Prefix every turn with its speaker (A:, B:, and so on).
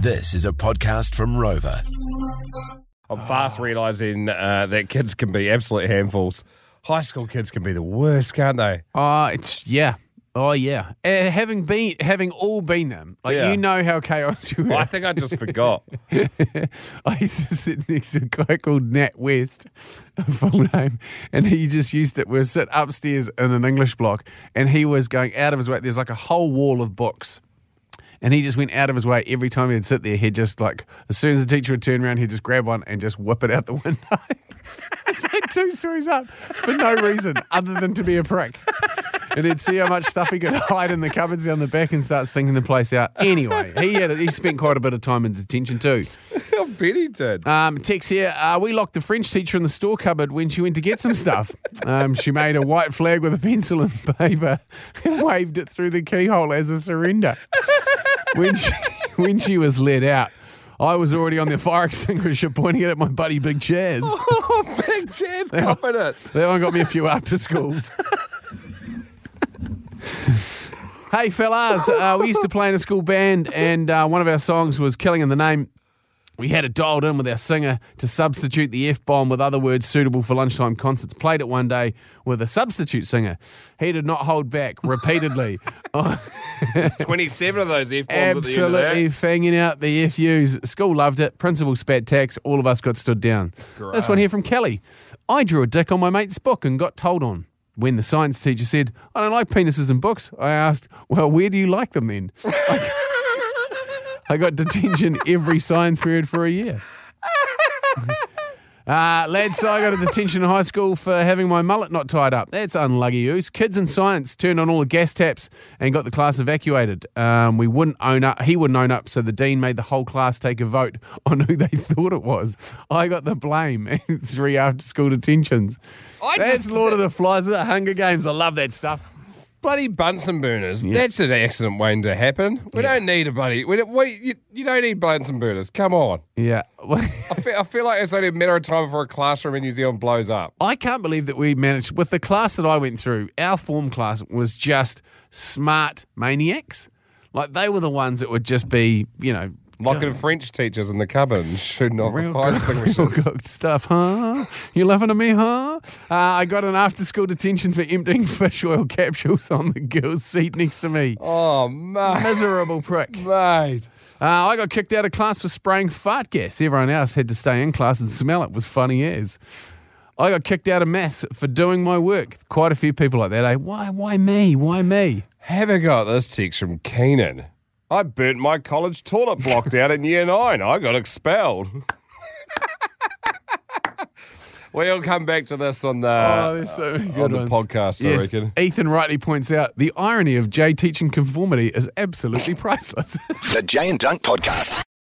A: This is a podcast from Rover.
B: I'm fast realizing uh, that kids can be absolute handfuls. High school kids can be the worst, can't they?
C: Oh, it's yeah. Oh yeah. Uh, having been, having all been them, like
B: Yeah.
C: you know how chaos you
B: Well,
C: are.
B: I think I just forgot.
C: I used to sit next to a guy called Nat West, a full name, and he just used to. We would sit upstairs in an English block, and he was going out of his way. There's like a whole wall of books. And he just went out of his way every time he'd sit there. He'd just like, as soon as the teacher would turn around, he'd just grab one and just whip it out the window. Like two stories up for no reason other than to be a prick. And he'd see how much stuff he could hide in the cupboards down the back and start stinking the place out. Anyway, he had he spent quite a bit of time in detention too.
B: I bet he did.
C: Um, Tex here. Uh, we locked the French teacher in the store cupboard when she went to get some stuff. Um, she made a white flag with a pencil and paper and waved it through the keyhole as a surrender. When she, when she was let out, I was already on the fire extinguisher pointing it at my buddy Big Chaz.
B: oh, big Chaz copping it.
C: That one got me a few after schools. hey, fellas, uh, we used to play in a school band, and uh, one of our songs was Killing in the Name. We had it dialed in with our singer to substitute the F bomb with other words suitable for lunchtime concerts. Played it one day with a substitute singer. He did not hold back repeatedly.
B: 27 of those F bombs at the end of
C: Absolutely fanging out the FUs. School loved it. Principal spat tax. All of us got stood down. This one here from Kelly. I drew a dick on my mate's book and got told on. When the science teacher said, I don't like penises in books, I asked, Well, where do you like them then? I got detention every science period for a year. Uh, lads, I got a detention in high school for having my mullet not tied up. That's unlucky use. Kids in science turned on all the gas taps and got the class evacuated. Um, we wouldn't own up. He wouldn't own up, so the dean made the whole class take a vote on who they thought it was. I got the blame. Three after school detentions.
B: I
C: That's Lord of the Flies. The Hunger Games. I love that stuff.
B: Bloody Bunsen burners. That's an accident waiting to happen. We don't need a bloody. We, we, you, you don't need Bunsen burners. Come on.
C: Yeah.
B: I feel, I feel like it's only a matter of time before a classroom in New Zealand blows up.
C: I can't believe that we managed with the class that I went through. Our form class was just smart maniacs. Like they were the ones that would just be, you know,
B: Locking French teachers in the and shooting off the
C: real
B: fire
C: cooked, real
B: extinguishers.
C: cooked stuff, huh? You laughing at me, huh? Uh, I got an after-school detention for emptying fish oil capsules on the girl's seat next to me.
B: Oh, mate.
C: Miserable prick.
B: Mate.
C: Uh, I got kicked out of class for spraying fart gas. Everyone else had to stay in class and smell it. It was funny as. I got kicked out of maths for doing my work. Quite a few people like that, eh? Why, why me? Why me?
B: Have I got this text from Keenan? I burnt my college toilet block down in year nine. I got expelled. we'll come back to this on the,
C: Oh, there's so many good
B: on the
C: ones.
B: podcast, I
C: Yes,
B: reckon.
C: Ethan rightly points out the irony of Jay teaching conformity is absolutely priceless.
A: The Jay and Dunk Podcast.